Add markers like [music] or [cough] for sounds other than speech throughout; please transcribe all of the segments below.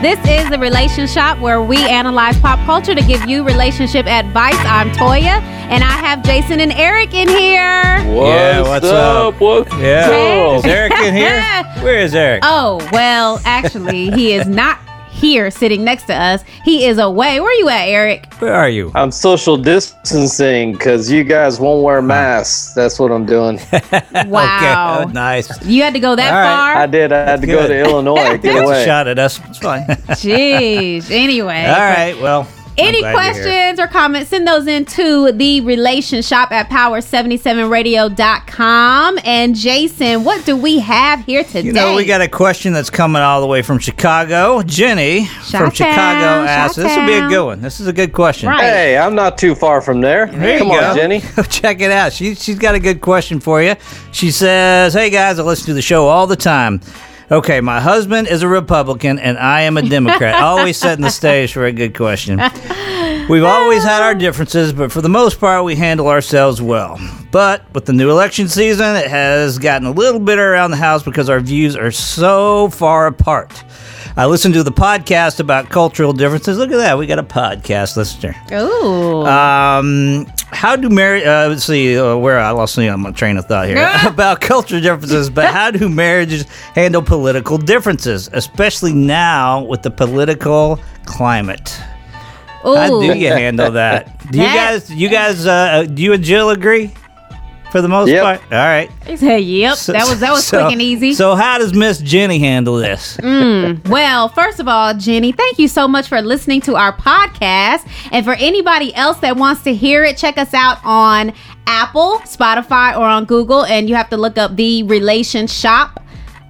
This is the RelationShop where we analyze pop culture to give you relationship advice. I'm Toya, and I have Jason and Eric in here. What's Yeah, what's up? up? What's Yeah. Hey. Is Eric in here? [laughs] Where is Eric? Oh, well, actually, he is not here sitting next to us. He is away. Where are you at, Eric? Where are you? I'm social distancing because you guys won't wear masks. That's what I'm doing. [laughs] Wow. Okay, nice. You had to go that All right. I did. I had to go to Illinois. [laughs] Get a away. shot at us. It's fine. All [laughs] Jeez. Anyway. All right. Well. I'm Any glad you're here. questions or comments, send those into the relation shop at power77radio.com. And Jason, what do we have here today? You know, we got a question that's coming all the way from Chicago. Jenny from Chi-town, Chicago asked. This will be a good one. This is a good question. Right. Hey, I'm not too far from there. There Come you on, go. Jenny. [laughs] Check it out. She, she's got a good question for you. She says, Hey guys, I listen to the show all the time. Okay, my husband is a Republican and I am a Democrat. [laughs] always setting the stage for a good question. We've always had our differences, but for the most part, we handle ourselves well. But with the new election season, it has gotten a little bitter around the house because our views are so far apart. I listened to the podcast about cultural differences. Look at that. We got a podcast listener. Ooh. Um, how do marriage? Uh, let's see uh, where I lost me on my train of thought here [laughs] [laughs] about culture differences. But how do marriages handle political differences, especially now with the political climate? How do you handle that? [laughs] Do you That- guys? You guys? Uh, uh, do you and Jill agree? For the most Yep. part, all right. He said, yep. So- that was that was so- quick and easy. So, how does Miss Jenny handle this? Well, first of all, Jenny, thank you so much for listening to our podcast. And for anybody else that wants to hear it, check us out on Apple, Spotify, or on Google. And you have to look up the Relation Shop,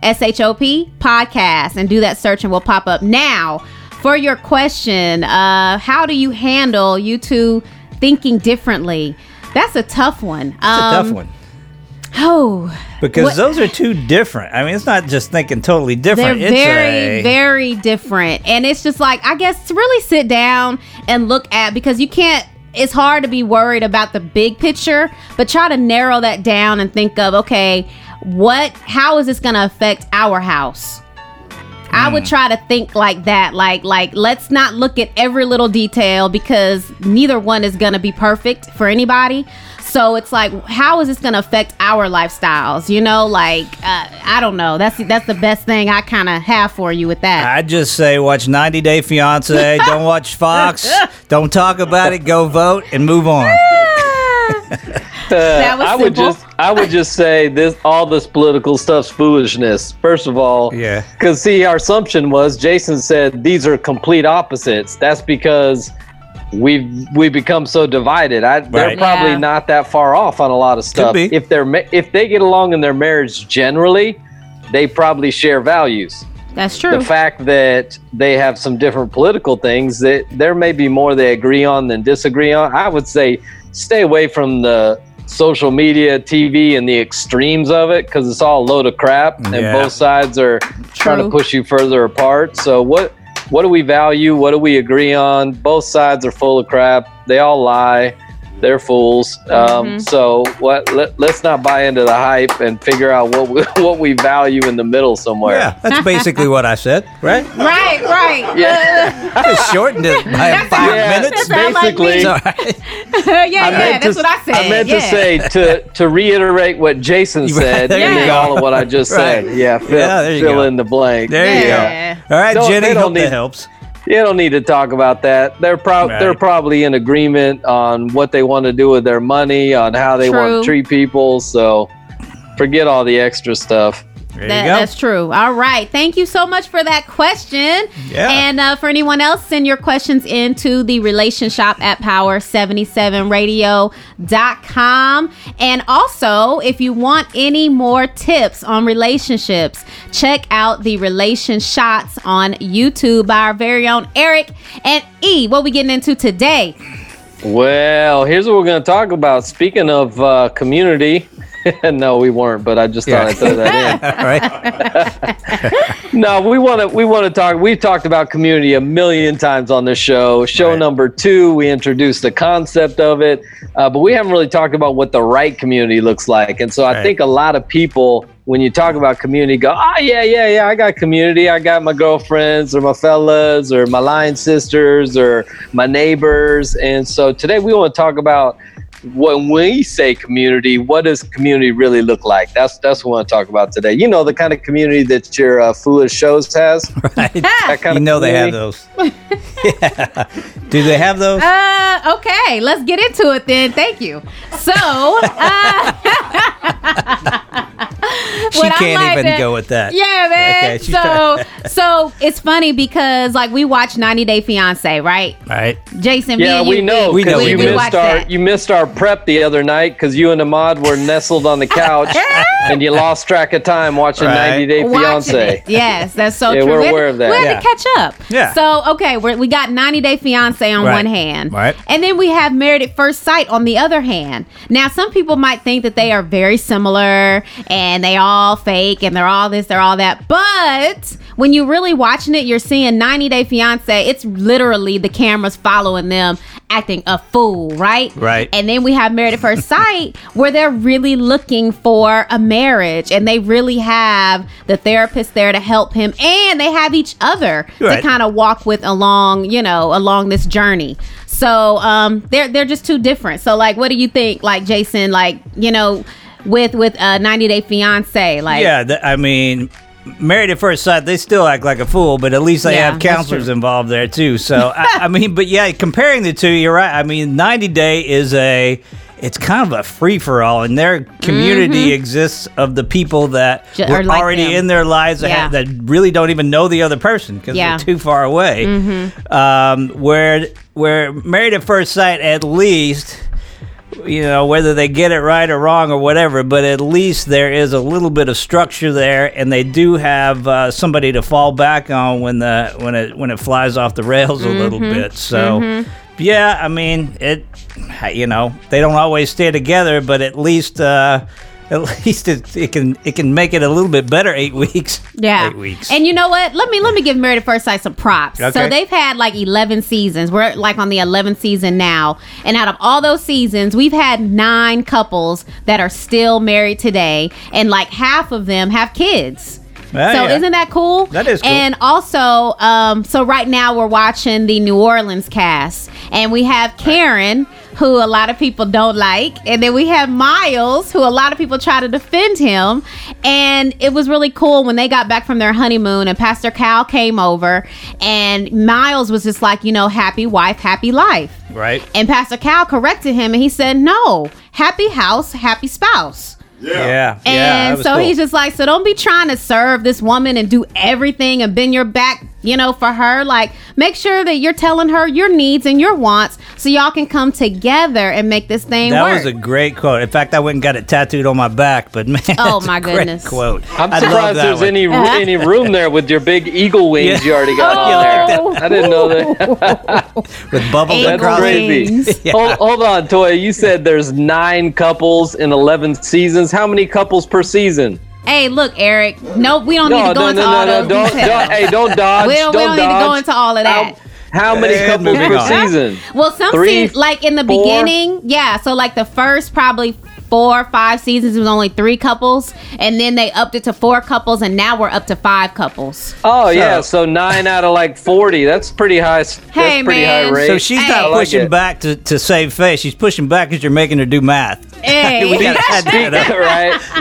S H O P podcast, and do that search, and we'll pop up. Now, for your question, uh, how do you handle you two thinking differently? That's a tough one. It's a tough Um, one Oh, because what- those are two different. I mean, it's not just thinking totally different. They're it's very, a, very different. And it's just like, I guess to really sit down and look at because you can't, it's hard to be worried about the big picture, but try to narrow that down and think of, okay, what, how is this going to affect our house? I Hmm. would try to think like that. Like, like, let's not look at every little detail because neither one is going to be perfect for anybody. So it's like, how is this going to affect our lifestyles? You know, like, uh, I don't know. That's that's the best thing I kind of have for you with that. I just say watch 90 Day Fiance. don't watch Fox. [laughs] Don't talk about it. Go vote and move on. [laughs] Uh, that was I would just, I would just say this: all this political stuff's foolishness. First of all, Yeah. Because see, our assumption was Jason said these are complete opposites. That's because we've we become so divided. I, They're probably Yeah. not that far off on a lot of stuff. be. If they're if they get along in their marriage generally, they probably share values. That's true. The fact that they have some different political things that there may be more they agree on than disagree on. I would say stay away from the social media, TV, and the extremes of it because it's all a load of crap, and Yeah. both sides are trying to push you further apart. So what? What do we value? What do we agree on? Both sides are full of crap. They all lie. They're fools. Um, Mhm. So what? Let, let's not buy into the hype and figure out what we, [laughs] what we value in the middle somewhere. Yeah, that's basically what I said, right? [laughs] right, right. Yeah. I just shortened it by [laughs] five Yeah, minutes. Sound like basically. me. It's yeah, yeah, that's to- what I said. I meant yeah. to say to to reiterate what Jason said there and you then all of what I just Right. said. Yeah, fill, Yeah, there you fill go. in the blank. There you Yeah. go. All right, Don't- Jenny, they don't hope that helps. You don't need to talk about that. They're prob- Right. they're probably in agreement on what they want to do with their money, on how they want to treat people. So forget all the extra stuff. There That- you go. That's true. All right. Thank you so much for that question. Yeah. And uh, for anyone else, send your questions into the relation shop at power77radio.com. And also, if you want any more tips on relationships, check out the RelationShots on YouTube by our very own Eric and E. What we getting into today? Well, here's what we're going to talk about. Speaking of uh, community, [laughs] no, we weren't, but I just thought Yeah. I'd throw that in. [laughs] Right. [laughs] No, we want to we want to talk. We've talked about community a million times on this show. Show Right. number two, we introduced the concept of it, uh, but we haven't really talked about what the right community looks like. And so I think a lot of people when you talk about community, go, oh yeah, yeah, yeah, I got community. I got my girlfriends or my fellas or my line sisters or my neighbors. And so today we want to talk about when we say community, what does community really look like? That's that's what we want to talk about today. You know, the kind of community that your uh, foolish shows has. [laughs] Right. That kind you of know they have those. yeah. Do they have those? Uh, okay, let's get into it then. Thank you. So, uh, [laughs] [laughs] she what can't like even that- go with that. yeah, man. Okay, so, [laughs] so it's funny because like we watched 90 Day Fiance, right? Right. Jason, Yeah, me we and know We know because we you missed our that. you missed our prep the other night because you and Ahmad were nestled on the [laughs] couch and you lost track of time watching Right. 90 Day Fiance. Yes, that's so Yeah, true. we're we had, aware of that. We had Yeah. to catch up. Yeah. So okay, we're, we got 90 Day Fiance on Right. one hand, Right. and then we have Married at First Sight on the other hand. Now, some people might think that they are very similar and they all fake and they're all this, they're all that, but when you're really watching it, you're seeing 90 Day Fiance. It's literally the cameras following them acting a fool, right? Right. And then we have Married at First Sight, where they're really looking for a marriage and they really have the therapist there to help him and they have each other Right. to kind of walk with along, you know, along this journey. So um they're they're just too different. So like what do you think, like Jason, like, you know, with with uh 90 Day Fiance? Like Yeah, th- I mean, married at first sight, they still act like a fool, but at least they Yeah, have counselors involved there too. So [laughs] I, I mean, but yeah, comparing the two, you're right. I mean, 90 Day is a it's kind of a free for all, and their community exists of the people that Mm-hmm. Were are like already them. in their lives that, Yeah. have- that really don't even know the other person because Yeah. Mm-hmm. they're too far away. Um, where where married at first sight, at least you know whether they get it right or wrong or whatever but at least there is a little bit of structure there and they do have uh, somebody to fall back on when the when it when it flies off the rails a little Mm-hmm. bit so yeah i mean it you know they don't always stay together but at least uh at least it, it can it can make it a little bit better eight weeks Yeah. eight weeks And you know what? Let me let me give Married at First Sight some props. Okay. So they've had like 11 seasons. We're like on the 11th season now. And out of all those seasons, we've had 9 couples that are still married today and like half of them have kids. Ah, so yeah. isn't that cool? That is cool. And also, um, so right now we're watching the New Orleans cast, and we have Karen, who a lot of people don't like, and then we have Miles, who a lot of people try to defend him. And it was really cool when they got back from their honeymoon, and Pastor Cal came over, and Miles was just like, you know, happy wife, happy life. right And Pastor Cal corrected him, and he said, no, happy house, happy spouse. Yeah yeah, And was so cool. he's just like, so don't be trying to serve this woman and do everything and bend your back, you know, for her. Like, make sure that you're telling her your needs and your wants so y'all can come together and make this thing That work. was a great quote. In fact, I went and got it tattooed on my back. But man, Oh, that's my a great goodness. quote. I'm I surprised there's one. any Uh-huh. any [laughs] room there with your big eagle wings Yeah. you already got Oh. on there. I didn't know that. [laughs] with bubbles Eagle across. crazy. wings. [laughs] hold, hold on, Toya. You said there's nine couples in 11 seasons. How many couples per season? Hey, look, Eric. Nope, we don't need to go no, into no, all no, no. those Don't, details. don't, hey, don't dodge. we don't, don't don't need to go into all of that. How, how many And couples moving per on. season? Well, some Three, se- like in the four? beginning, yeah. So like the first probably four or five seasons it was only three couples, and then they upped it to four couples, and now we're up to five couples. Oh yeah, so nine out of like 40. That's pretty high. That's Hey, pretty man. high rate. So she's Hey. not I like pushing back to, to save face. She's pushing back because you're making her do math. [laughs] Hey. we gotta add that up. [laughs] right,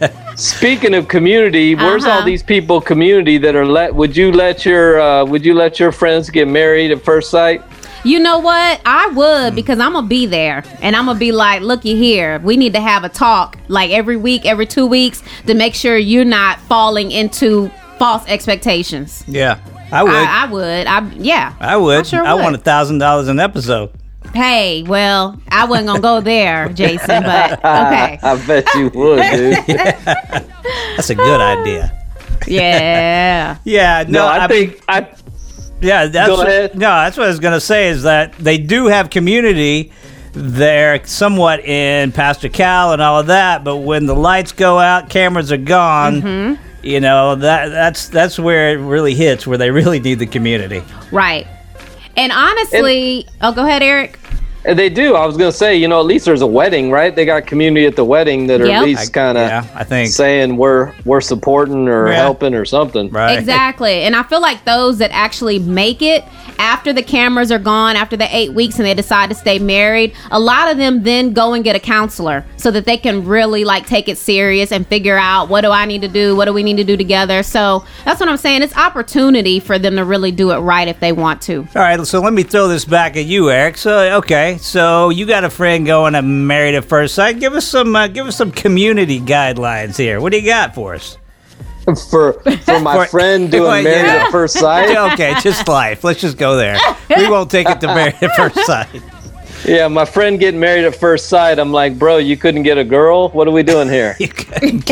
right. [laughs] Speaking of community, where's all Uh-huh. these people community that are let? Would you let your uh, Would you let your friends get married at first sight? You know what? I would because I'm gonna be there and I'm gonna be like, looky here, we need to have a talk like every week, every two weeks to make sure you're not falling into false expectations. Yeah, I would. I, I, I would. I yeah. would. I sure I would. want a thousand dollars an episode. Hey, well, I wasn't gonna go there, [laughs] Jason, but okay. I bet you would, dude. [laughs] That's a good idea. Yeah. [laughs] Yeah, no, no, I, I, think I. yeah. That's Go what- ahead. No, that's what I was gonna say is that they do have community. They're somewhat in Pastor Cal and all of that, but when the lights go out, cameras are gone. Mm-hmm. You know that that's that's where it really hits, where they really need the community. Right. And honestly, oh, go ahead, Eric. And They do. I was gonna say, you know, at least there's a wedding, right? They got community at the wedding that are Yep. at least kind of yeah, I think. saying we're we're supporting or Yeah. helping or something. Right. Exactly. And I feel like those that actually make it after the cameras are gone, after the eight weeks, and they decide to stay married, a lot of them then go and get a counselor so that they can really like take it serious and figure out what do I need to do? What do we need to do together? So that's what I'm saying. It's opportunity for them to really do it right if they want to. All right, so let me throw this back at you, Eric. So, okay, so you got a friend going to married at first sight. Give us some, uh, give us some community guidelines here. What do you got for us? For for my [laughs] For- friend doing Well, married yeah. at first sight. [laughs] okay, just life. Let's just go there. We won't take it to married at first sight. Yeah, my friend getting married at first sight. I'm like, bro, you couldn't get a girl. What are we doing here? [laughs] You couldn't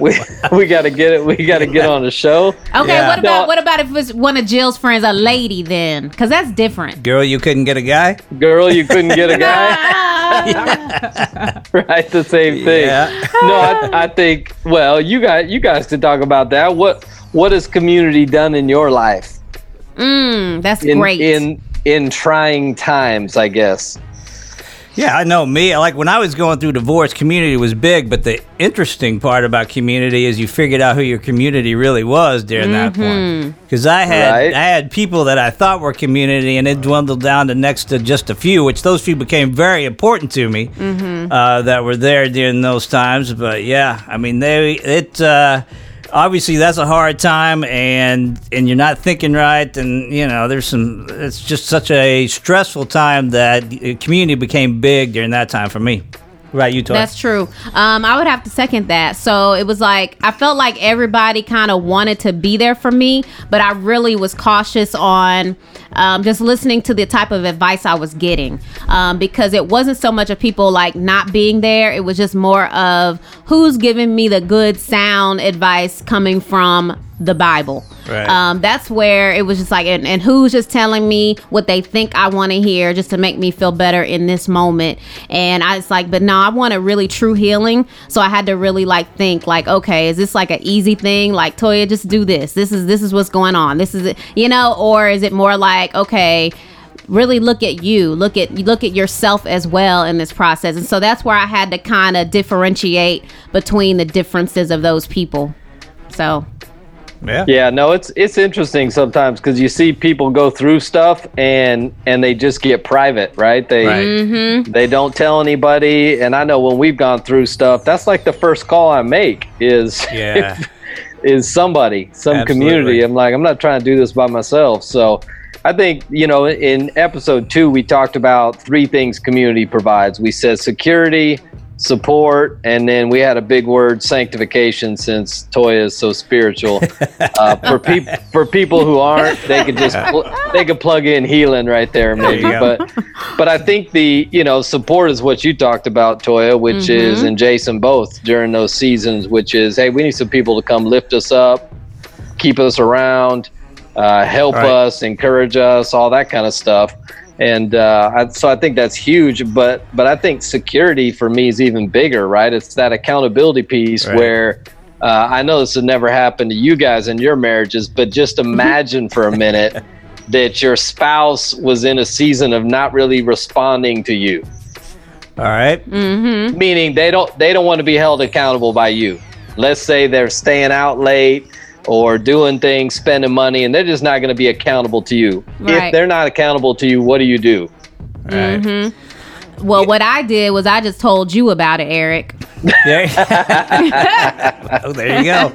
we we got to get it. We got to get on the show. Okay, Yeah. what about what about if it's one of Jill's friends, a lady then? Because that's different. Girl, you couldn't get a guy? Girl, you couldn't get a guy. [laughs] [laughs] right, the same thing. Yeah. No, I, I think. Well, you guys, you guys can talk about that. What what has community done in your life Mm, that's in great. in in trying times? I guess. Yeah, I know me. Like when I was going through divorce, community was big, but the interesting part about community is you figured out who your community really was during that point. Because I had Right. I had people that I thought were community, and it dwindled down to next to just a few, which those few became very important to me uh, that were there during those times. But yeah, I mean they it. Uh, Obviously, that's a hard time, and and you're not thinking right, and you know there's some. It's just such a stressful time that community became big during that time for me. About you, Toy? That's true. Um, I would have to second that. So it was like I felt like everybody kind of wanted to be there for me, but I really was cautious on um, just listening to the type of advice I was getting um, because it wasn't so much of people like not being there. It was just more of who's giving me the good sound advice coming from the Bible. Right. Um, that's where it was just like, and, and who's just telling me what they think I want to hear just to make me feel better in this moment. And I was like, but no, I want a really true healing. So I had to really like think like, okay, is this like an easy thing? Like Toya, just do this. This is this is what's going on. This is it, you know, or is it more like, okay, really look at you look at look at yourself as well in this process and so that's where i had to kind of differentiate between the differences of those people so yeah. Yeah, no, it's it's interesting sometimes because you see people go through stuff and and they just get private, right? They Right. Mm-hmm. they don't tell anybody. And I know when we've gone through stuff, that's like the first call I make is [laughs] Yeah. is somebody, some Absolutely. community. I'm like, I'm not trying to do this by myself. So I think, you know, in episode two, we talked about three things community provides. We said security, support, and then we had a big word sanctification since Toya is so spiritual. [laughs] Uh, for people for people who aren't, they could just pl- they could plug in healing right there, maybe. you go. but but I think the you know support is what you talked about, Toya, which is and Jason both during those seasons, which is hey, we need some people to come lift us up, keep us around, uh, help Right. us, encourage us, all that kind of stuff. And uh, I, so I think that's huge, but but I think security for me is even bigger, right? It's that accountability piece Right. where uh, I know this has never happened to you guys in your marriages, but just imagine for a minute [laughs] that your spouse was in a season of not really responding to you, All right. mm-hmm. meaning they don't they don't want to be held accountable by you. Let's say they're staying out late or doing things, spending money, and they're just not going to be accountable to you. Right. If they're not accountable to you, what do you do? All right. Mm-hmm. well what i did was i just told you about it eric There, [laughs] oh, there you go.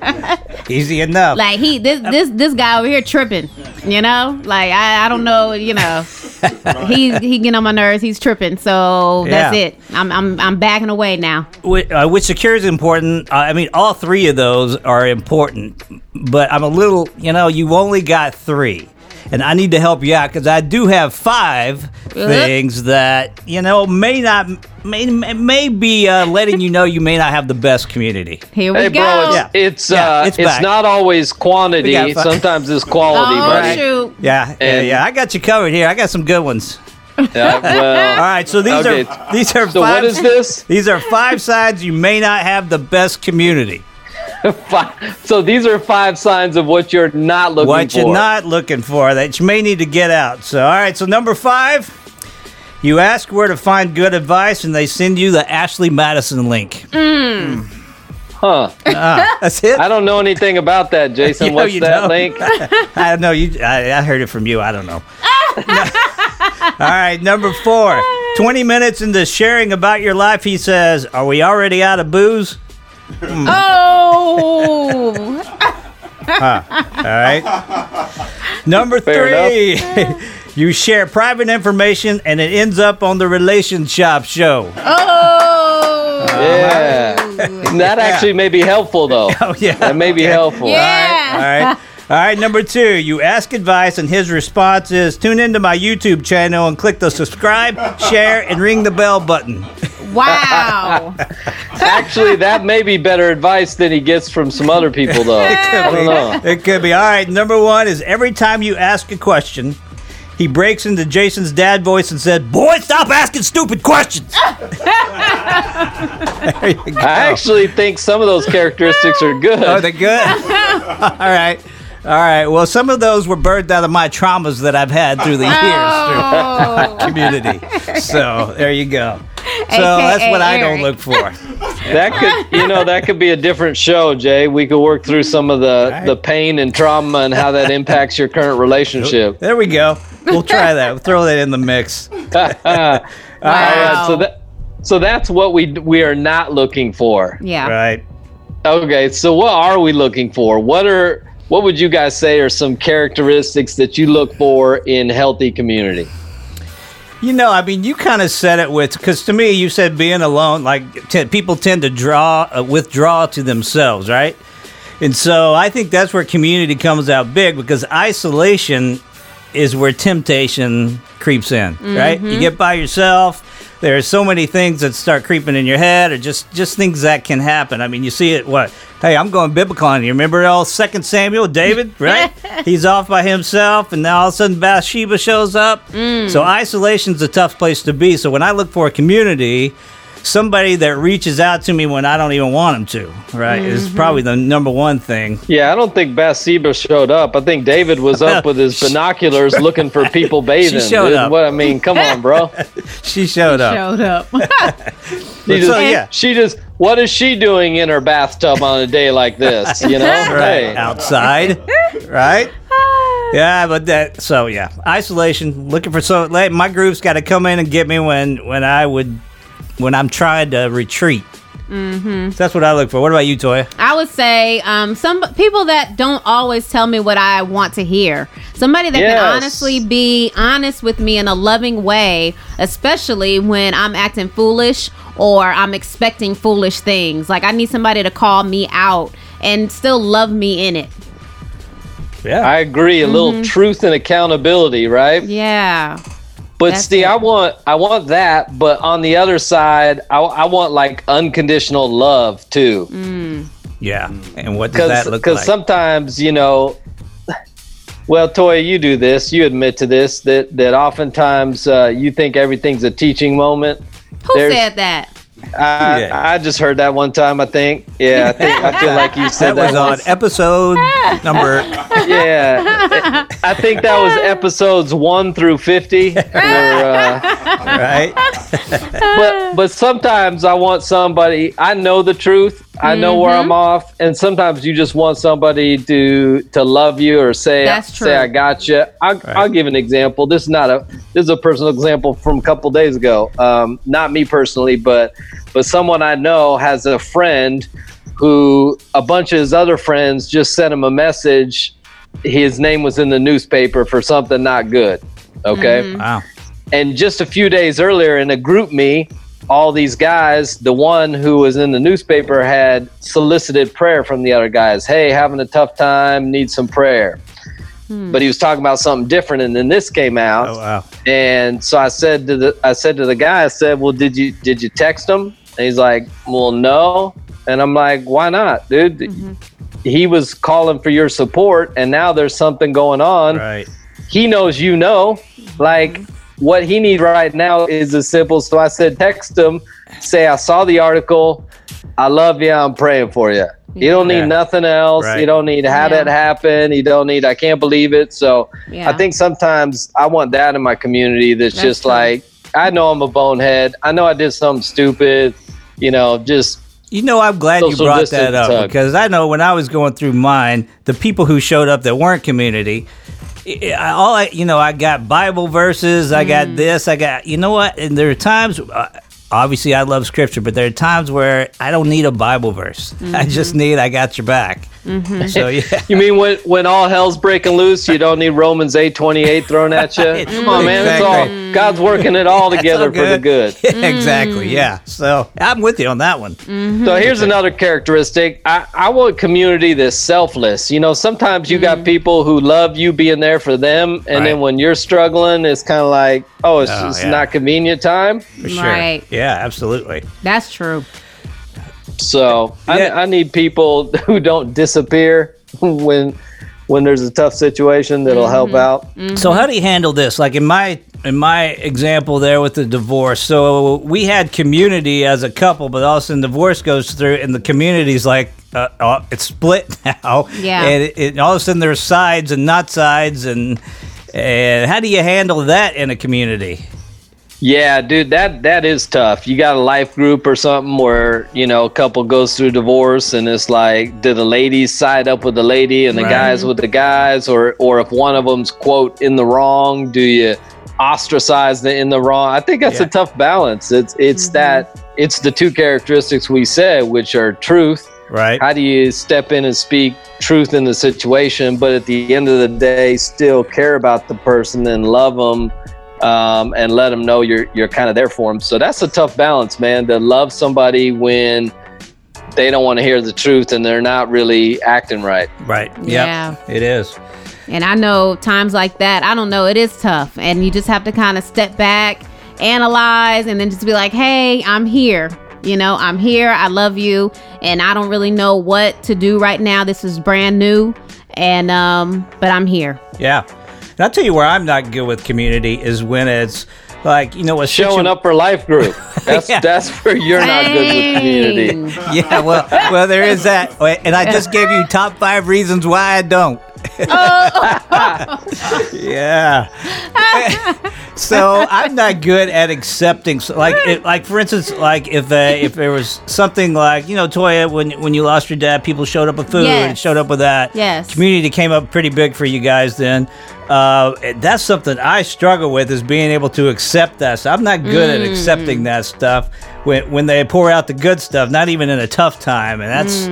Easy enough. like he this this this guy over here tripping you know like i, I don't know you know [laughs] he he getting on my nerves he's tripping so that's Yeah. it i'm i'm, I'm backing away now Which, uh, which security is important. Uh, I mean, all three of those are important, but I'm a little, you know, you only got three. And I need to help you out because I do have five things that, you know, may not, may, may be uh, letting you know you may not have the best community. here we Hey, go bro, it's Yeah. it's Yeah, uh, it's it's, not always quantity. We got fi- Sometimes it's quality, oh buddy. shoot Yeah, yeah, yeah. I got you covered here. I got some good ones. Yeah, well, [laughs] right, so these Okay. are these are so five. what is this? [laughs] These are five sides you may not have the best community. Fi- so these are five signs of what you're not looking what for. What you're not looking for that you may need to get out. So, all right. So number five, You ask where to find good advice, and they send you the Ashley Madison link. Huh. Ah, that's it. I don't know anything about that, [laughs] Jason. You know What's you that don't. link? [laughs] I don't know. You, I, I heard it from you. I don't know. [laughs] All right, number four. 20 minutes into sharing about your life, he says, Are we already out of booze? [laughs] Oh. All right. Number Fair three. [laughs] you share private information and it ends up on the Relationship show. oh. Yeah. That actually may be helpful, though. [laughs] Oh, yeah. That may be Okay. helpful. Yeah. All right. All right, number two, you ask advice, and his response is tune into my YouTube channel and click the subscribe, share, and ring the bell button. Wow. [laughs] Actually, that may be better advice than he gets from some other people, though. I don't know. It could be. All right, number one is every time you ask a question, he breaks into Jason's dad voice and said, Boy, stop asking stupid questions. [laughs] there you go. I actually think some of those characteristics are good. Are they good? [laughs] All right. All right. Well, some of those were birthed out of my traumas that I've had through the years Oh. through community. So there you go. So that's what I don't look for. [laughs] That could, you know, that could be a different show, Jay. We could work through some of the right. the pain and trauma and how that [laughs] impacts your current relationship. There we go. We'll try that. We'll throw that in the mix. [laughs] All right, so that so that's what we we are not looking for. Yeah. Right. Okay, so what are we looking for? What are what would you guys say are some characteristics that you look for in healthy community? You know, I mean, you kind of said it with because to me, you said being alone, like t- people tend to draw, uh, withdraw to themselves, right? And so I think that's where community comes out big because isolation is where temptation creeps in, right? You get by yourself. There are so many things that start creeping in your head, or just just things that can happen. I mean, you see it. What? Hey, I'm going biblical on you. Remember all Second Samuel, David, [laughs] right? He's off by himself, and now all of a sudden Bathsheba shows up. Mm. So isolation's a tough place to be. So when I look for a community, somebody that reaches out to me when I don't even want them to, right, is mm-hmm. probably the number one thing. Yeah, I don't think Bathsheba showed up. I think David was up [laughs] with his binoculars looking for people [laughs] bathing. She showed up. What I mean, come on, bro. [laughs] She showed up. Showed up. She So, yeah. she just what is she doing in her bathtub on a day like this? You know? right Hey. outside right ah. yeah but that so yeah isolation looking for so like, my group's got to come in and get me when when i would when i'm trying to retreat mm-hmm. that's what i look for what about you toya I would say um, some people that don't always tell me what I want to hear. Somebody that Yes. can honestly be honest with me in a loving way, especially when I'm acting foolish or I'm expecting foolish things. Like I need somebody to call me out and still love me in it. yeah I agree. A little truth and accountability, right? Yeah. But That's see, it. I want I want that, but on the other side, I, I want like unconditional love too. yeah and what does that Because look like sometimes you know, well, Toya, you do this. You admit to this that that oftentimes uh, you think everything's a teaching moment. Who There's- said that? I, Yeah. I just heard that one time. I think. Yeah, I think I feel like you [laughs] said that that. was on once. episode number [laughs] Yeah, I think that was episodes one through fifty. [laughs] Where, uh, right but but sometimes I want somebody. I know the truth. I know where Mm-hmm. I'm off, and sometimes you just want somebody to to love you or say That's say. I got you. I, I'll give an example. This is not a this is a personal example from a couple days ago. Um, not me personally, but but someone I know has a friend who a bunch of his other friends just sent him a message. His name was in the newspaper for something not good. Okay Mm-hmm. wow and just a few days earlier in a GroupMe all these guys the one who was in the newspaper had solicited prayer from the other guys hey having a tough time need some prayer Hmm. but he was talking about something different and then this came out oh wow and so i said to the i said to the guy i said well did you did you text him and he's like well no and i'm like why not dude mm-hmm. he was calling for your support and now there's something going on right he knows you know. Mm-hmm. Like what he needs right now is as simple. So I said, text him, say I saw the article. I love you. I'm praying for you. You don't need Yeah. nothing else. Right. You don't need how Yeah. that happened. You don't need I can't believe it. So Yeah. I think sometimes I want that in my community that's, That's just true. like I know I'm a bonehead. I know I did something stupid. You know, just You know, I'm glad you brought that up tug. because I know when I was going through mine, the people who showed up that weren't community, I- I- all I, you know, I got Bible verses, I Mm. got this, I got, you know what? And there are times, uh, obviously, I love scripture, but there are times where I don't need a Bible verse. I Mm-hmm. just need, I got your back. Mm-hmm. So [laughs] yeah. You mean when when all hell's breaking loose, you don't need Romans eight twenty eight thrown at you? [laughs] Come mm-hmm. on, oh, man! It's all mm-hmm. God's working it all together all for the good. [laughs] exactly. Yeah. So I'm with you on that one. So here's another characteristic. I, I want community that's selfless. You know, sometimes you got people who love you being there for them, and Right. then when you're struggling, it's kind of like, oh, it's Oh, just yeah. not convenient time. For sure. Right. Yeah, absolutely. That's true. So Yeah. I, I need people [laughs] who don't disappear [laughs] when when there's a tough situation that'll help out. So how do you handle this? Like in my in my example there with the divorce. So we had community as a couple, but all of a sudden divorce goes through, and the community's like uh, uh, it's split [laughs] now. Yeah. And it, it, all of a sudden there's sides and not sides, and and how do you handle that in a community? Yeah, dude, that that is tough. You got a life group or something where you know a couple goes through divorce, and it's like, do the ladies side up with the lady and the Right. guys with the guys, or or if one of them's quote in the wrong, do you ostracize the in the wrong? I think that's Yeah. a tough balance. It's it's mm-hmm. that it's the two characteristics we said, which are truth. Right. How do you step in and speak truth in the situation, but at the end of the day, still care about the person and love them um, and let them know you're you're kind of there for them. So that's a tough balance, man. To love somebody when they don't want to hear the truth and they're not really acting right. Right. Yep. Yeah. It is. And I know times like that, I don't know, it is tough. And you just have to kind of step back, analyze, and then just be like, hey, I'm here. You know, I'm here. I love you. And I don't really know what to do right now. This is brand new. And, um, but I'm here. Yeah. And I'll tell you where I'm not good with community is when it's like you know a Showing situ- up for life group. [laughs] That's Yeah. that's where you're not good with community. Yeah, well, well, there is that, and I just gave you top five reasons why I don't. [laughs] yeah. [laughs] so I'm not good at accepting. So like, it, like for instance, like if uh, if there was something like you know, Toya, when when you lost your dad, people showed up with food and showed up with that. Yes. Community came up pretty big for you guys then. Uh, that's something I struggle with is being able to accept that. So I'm not good at accepting that stuff when when they pour out the good stuff, not even in a tough time, and that's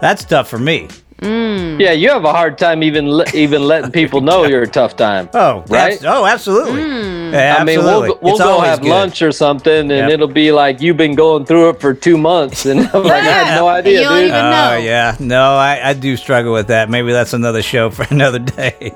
that's tough for me. Yeah, you have a hard time even le- even letting people know you're a tough time. Oh, Right? oh, absolutely. Yeah, I mean, we'll, we'll It's go have good. lunch or something, and Yep. it'll be like you've been going through it for two months, and [laughs] I'm like, I had no idea, You dude. Oh know. yeah, no, I, I do struggle with that. Maybe that's another show [laughs] for another day.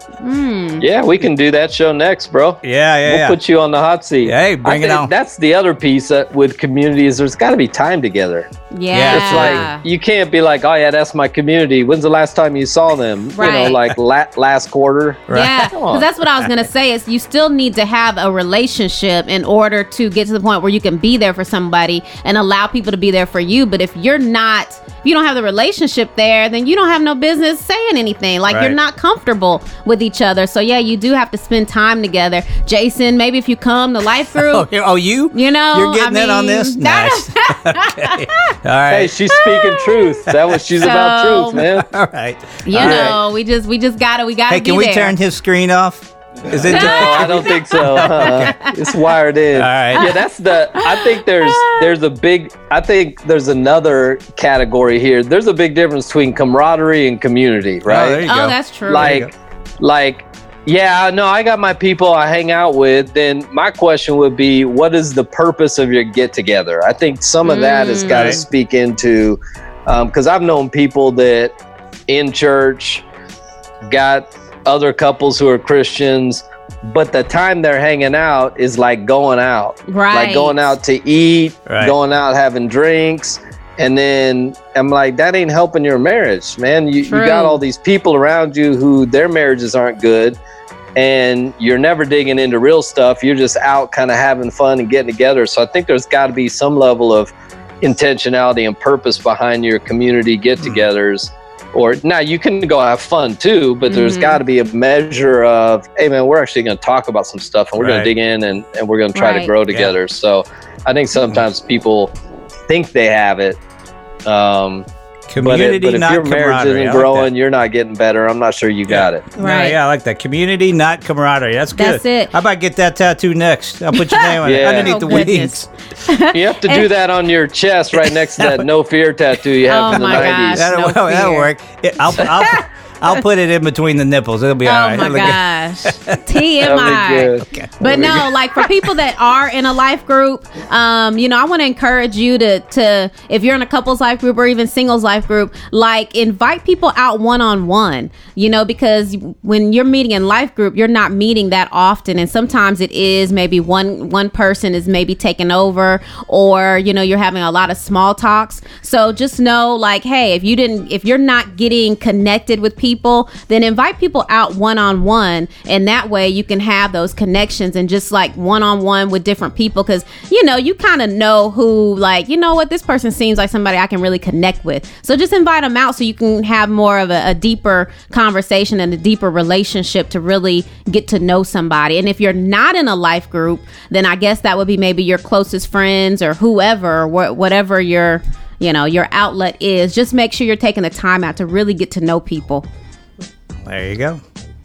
Yeah, we can do that show next, bro. Yeah, yeah, We'll yeah. put you on the hot seat. Hey, bring I it think on. That's the other piece uh, with community is there's got to be time together. Yeah. It's like you can't be like, oh yeah, that's my community. When's the last time you saw them? You know, Right. like la- last quarter. Yeah, [laughs] because that's what I was gonna say. Is you still need to have a relationship in order to get to the point where you can be there for somebody and allow people to be there for you. But if you're not, if you don't have the relationship there, then you don't have no business saying anything. Like Right. you're not comfortable with each other. So yeah, you do have to spend time together. Jason, maybe if you come to life [laughs] Oh, group, here- oh, you? you know, You're getting I in on this? [laughs] Nice. okay. All right. Hey, she's speaking truth. That was she's about truth, man. All right. you All right. know, we just we just gotta we gotta Hey, be can we there. turn his screen off? Is it? No, I don't think so. [laughs] Uh, it's wired in. All right. Yeah, that's the. I think there's there's a big. I think there's another category here. There's a big difference between camaraderie and community, right? Oh, there you Oh, that's true. like like yeah no i got my people i hang out with then my question would be what is the purpose of your get together i think some of that has got to Right. speak into because i've known people that in church got other couples who are christians but the time they're hanging out is like going out right, like going out to eat, Right. going out having drinks. And then I'm like, that ain't helping your marriage, man. You, you got all these people around you who their marriages aren't good. And you're never digging into real stuff. You're just out kind of having fun and getting together. So I think there's got to be some level of intentionality and purpose behind your community get togethers. Or now you can go have fun too, but there's Mm-hmm. got to be a measure of, hey man, we're actually going to talk about some stuff and we're going to dig in and, and we're going to try Right. to grow together. So I think sometimes people think they have it. Um, but, Community, it, but if your marriage camaraderie. I isn't like growing, that. you're not getting better. I'm not sure you got it. Yeah, Right. yeah, I like that. Community, not camaraderie. That's good. That's it. How about get that tattoo next? I'll put your name on it [laughs] underneath Oh, the wings. [laughs] You have to do that on your chest right next to that [laughs] no fear tattoo you have Oh in the my 90s. gosh. That'll, No that'll work. It- I'll, I'll, I'll put it in between the nipples. It'll be Oh all right. my Look at- gosh. [laughs] TMI. Okay. But no, like for people that are in a life group, um, you know, I want to encourage you to to if you're in a couples life group or even singles life group, like invite people out one on one. You know, because when you're meeting in life group, you're not meeting that often, and sometimes it is maybe one one person is maybe taking over, or you know, you're having a lot of small talks. So just know, like, hey, if you didn't, if you're not getting connected with people, then invite people out one on one, and that way you can have those connections and just like one on one with different people because you know you kind of know who like you know what this person seems like somebody I can really connect with. So just invite them out so you can have more of a, a deeper conversation and a deeper relationship to really get to know somebody. And if you're not in a life group, then I guess that would be maybe your closest friends or whoever, wh- whatever your you know your outlet is. Just make sure you're taking the time out to really get to know people. There you go.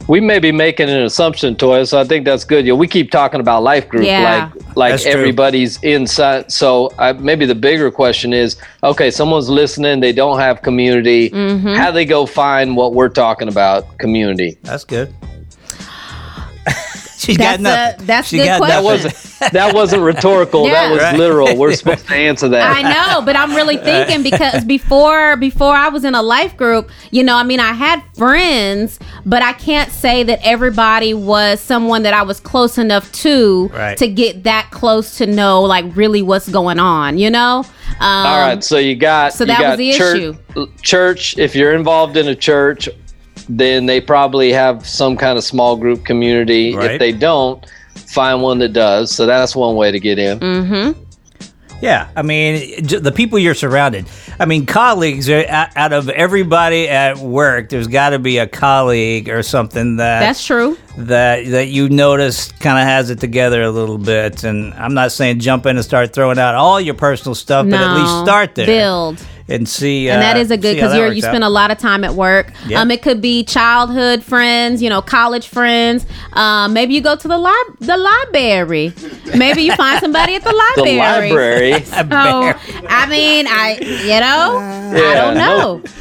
we may be making an assumption, Toya. So I think that's good. You know, we keep talking about life group, Yeah. like like That's true. everybody's inside. So I, maybe the bigger question is, okay, someone's listening, they don't have community. Mm-hmm. How do they go find what we're talking about, community? That's good. [laughs] She's That's got nothing. a- that's she good got question. That wasn't that wasn't rhetorical. Yeah. That was Right. literal. We're [laughs] supposed to answer that. I know, but I'm really thinking because before before I was in a life group, you know, I mean, I had friends, but I can't say that everybody was someone that I was close enough to Right. to get that close to know like really what's going on, you know? Um, All right, so you got so you that got was the church, issue. Church, if you're involved in a church, then they probably have some kind of small group community. Right. If they don't, find one that does. So that's one way to get in. Mm-hmm. Yeah, I mean, the people you're surrounded. I mean, colleagues are out out of everybody at work. There's got to be a colleague or something that That's true. that that you notice kind of has it together a little bit. And I'm not saying jump in and start throwing out all your personal stuff, but at least start there Build. And see. and that uh, is a good because that you're you out. spend a lot of time at work. Yeah. Um, it could be childhood friends, you know, college friends. Um, maybe you go to the lib- the library. Maybe you find somebody at the [laughs] library. The library. library. [laughs] So I mean, I you know, I don't know. [laughs]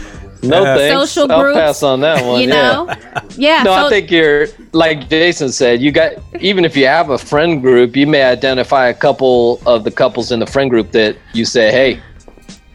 No Uh, thanks. Social I'll groups, pass on that one. you yeah. know, yeah. No, so, I think you're like Jason said. You got even if you have a friend group, you may identify a couple of the couples in the friend group that you say, "Hey,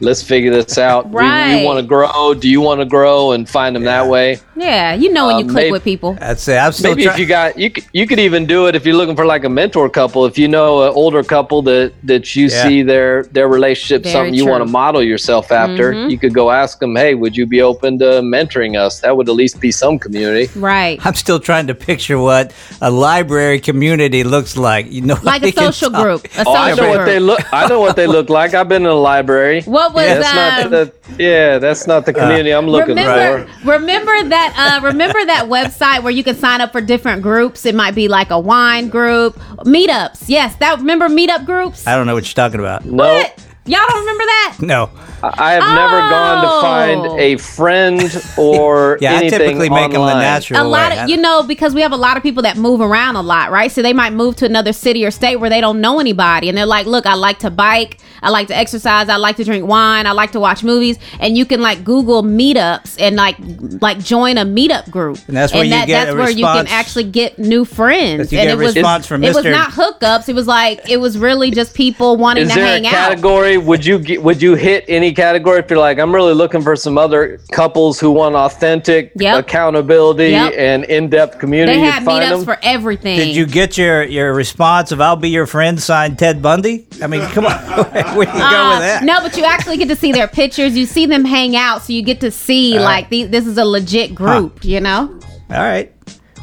let's figure this out. We- Right. We, want to grow. Do you want to grow?" And find them that way. Yeah, you know when you um, click maybe- with people. That's it. I'm still Maybe trying. if you got you, could- you could even do it if you're looking for like a mentor couple. If you know an older couple that that you Yeah. see their their relationship Very something you want to model yourself after, Mhm. you could go ask them, "Hey, would you be open to mentoring us?" That would at least be some community. Right. I'm still trying to picture what a library community looks like. You know, Like a social talk- group. A Oh, I know group. what they look. I know what they look [laughs] like. I've been in a library. What was That's um, not the. Yeah, that's not the community I'm looking remember, for. remember that uh, remember that website where you can sign up for different groups. It might be like a wine group, meetups. Yes, that remember meetup groups. I don't know what you're talking about. No, What? Y'all don't remember that? No. I have never gone to Oh. find a friend or [laughs] Yeah, I anything typically make them the natural a lot way. of you know because we have a lot of people that move around a lot right? So they might move to another city or state where they don't know anybody. And they're like look i like to bike. I like to exercise. I like to drink wine. I like to watch movies. And you can like google meetups and like like join a meetup group. And that's where you that, get that's a where you can actually get new friends. You and get it a was response from it was not hookups. It was like it was really just people wanting Is to there a hang out. category? Would you get, would you hit any category if you're like I'm really looking for some other couples who want authentic Yep. accountability Yep. and in-depth community? they You'd had meetups them? for everything Did you get your, your response of "I'll be your friend" signed Ted Bundy? I mean, come on, [laughs] where do you go Uh, with that? No, but you actually get to see their pictures. You see them hang out, so you get to see Uh, like the, this is a legit group. You know. All right,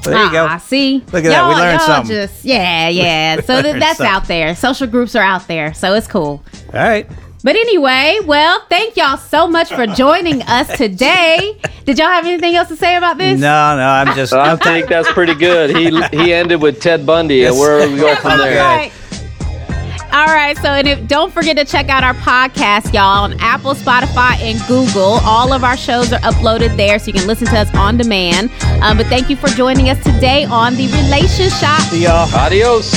well, there you go. Ah, see, Look at that, we Y'all- learned y'all something. Just yeah, yeah. [laughs] So th- that's something. out there. Social groups are out there, so it's cool. All right. But anyway, well, thank y'all so much for joining us today. Did y'all have anything else to say about this? No, no, I'm just. I think that's pretty good. He he ended with Ted Bundy, and where are we going from there? right. All right, so and if, don't forget to check out our podcast, y'all, on Apple, Spotify, and Google. All of our shows are uploaded there, so you can listen to us on demand. Um, but thank you for joining us today on the Relation Shop. See y'all. Adios.